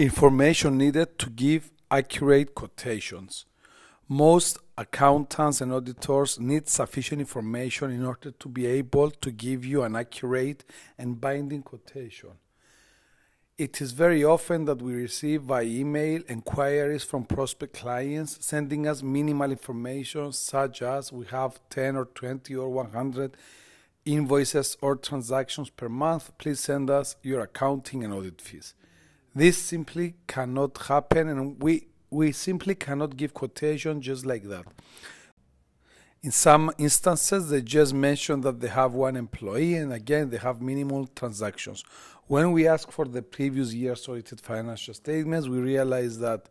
Information needed to give accurate quotations. Most accountants and auditors need sufficient information in order to be able to give you an accurate and binding quotation. It is very often that we receive by email inquiries from prospect clients sending us minimal information such as we have 10 or 20 or 100 invoices or transactions per month. Please send us your accounting and audit fees. This simply cannot happen, and we, we simply cannot give quotation just like that. In some instances, they just mention that they have one employee, and again, they have minimal transactions. When we ask for the previous year's audited financial statements, we realize that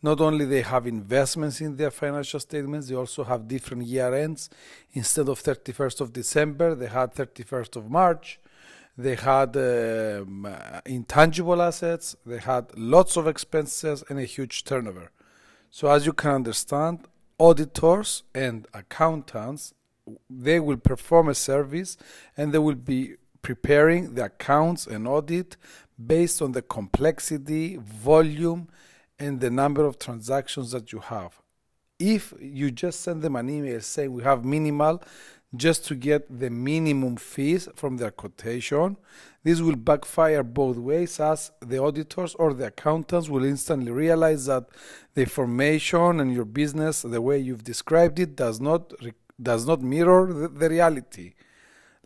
not only they have investments in their financial statements, they also have different year ends. Instead of 31st of December, they had 31st of March they had um, intangible assets, they had lots of expenses, and a huge turnover. So, as you can understand, auditors and accountants they will perform a service and they will be preparing the accounts and audit based on the complexity, volume, and the number of transactions that you have. If you just send them an email saying we have minimal, just to get the minimum fees from their quotation. This will backfire both ways as the auditors or the accountants will instantly realize that the information and your business, the way you've described it, does not, does not mirror the, the reality.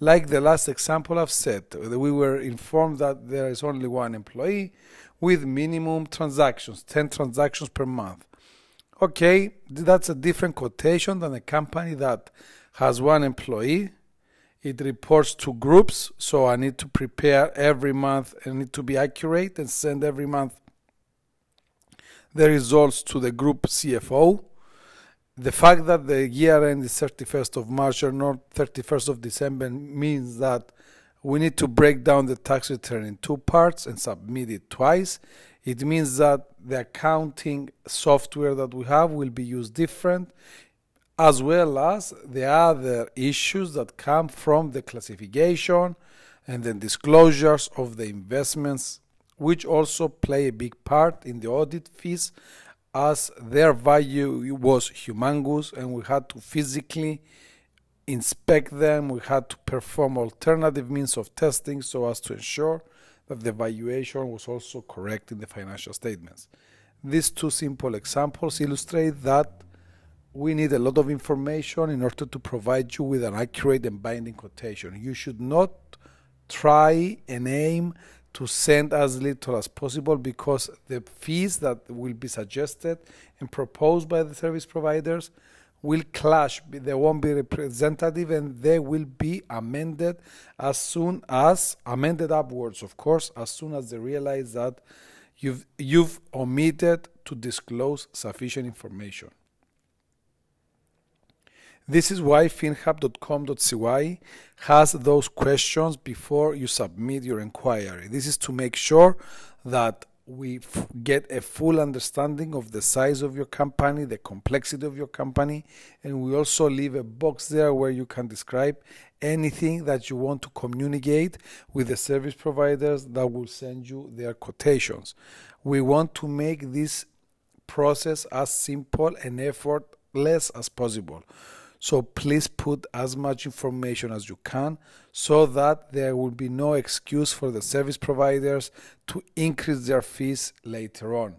Like the last example I've said, we were informed that there is only one employee with minimum transactions, 10 transactions per month. Okay, that's a different quotation than a company that has one employee. It reports to groups, so I need to prepare every month and need to be accurate and send every month the results to the group CFO. The fact that the year end is 31st of March or not 31st of December means that we need to break down the tax return in two parts and submit it twice. It means that the accounting software that we have will be used different as well as the other issues that come from the classification and the disclosures of the investments, which also play a big part in the audit fees, as their value was humongous and we had to physically inspect them, we had to perform alternative means of testing so as to ensure that the valuation was also correct in the financial statements. These two simple examples illustrate that we need a lot of information in order to provide you with an accurate and binding quotation. You should not try and aim to send as little as possible because the fees that will be suggested and proposed by the service providers will clash. They won't be representative and they will be amended as soon as, amended upwards, of course, as soon as they realize that you've, you've omitted to disclose sufficient information. This is why finhub.com.cy has those questions before you submit your inquiry. This is to make sure that we f- get a full understanding of the size of your company, the complexity of your company, and we also leave a box there where you can describe anything that you want to communicate with the service providers that will send you their quotations. We want to make this process as simple and effortless as possible. So please put as much information as you can so that there will be no excuse for the service providers to increase their fees later on.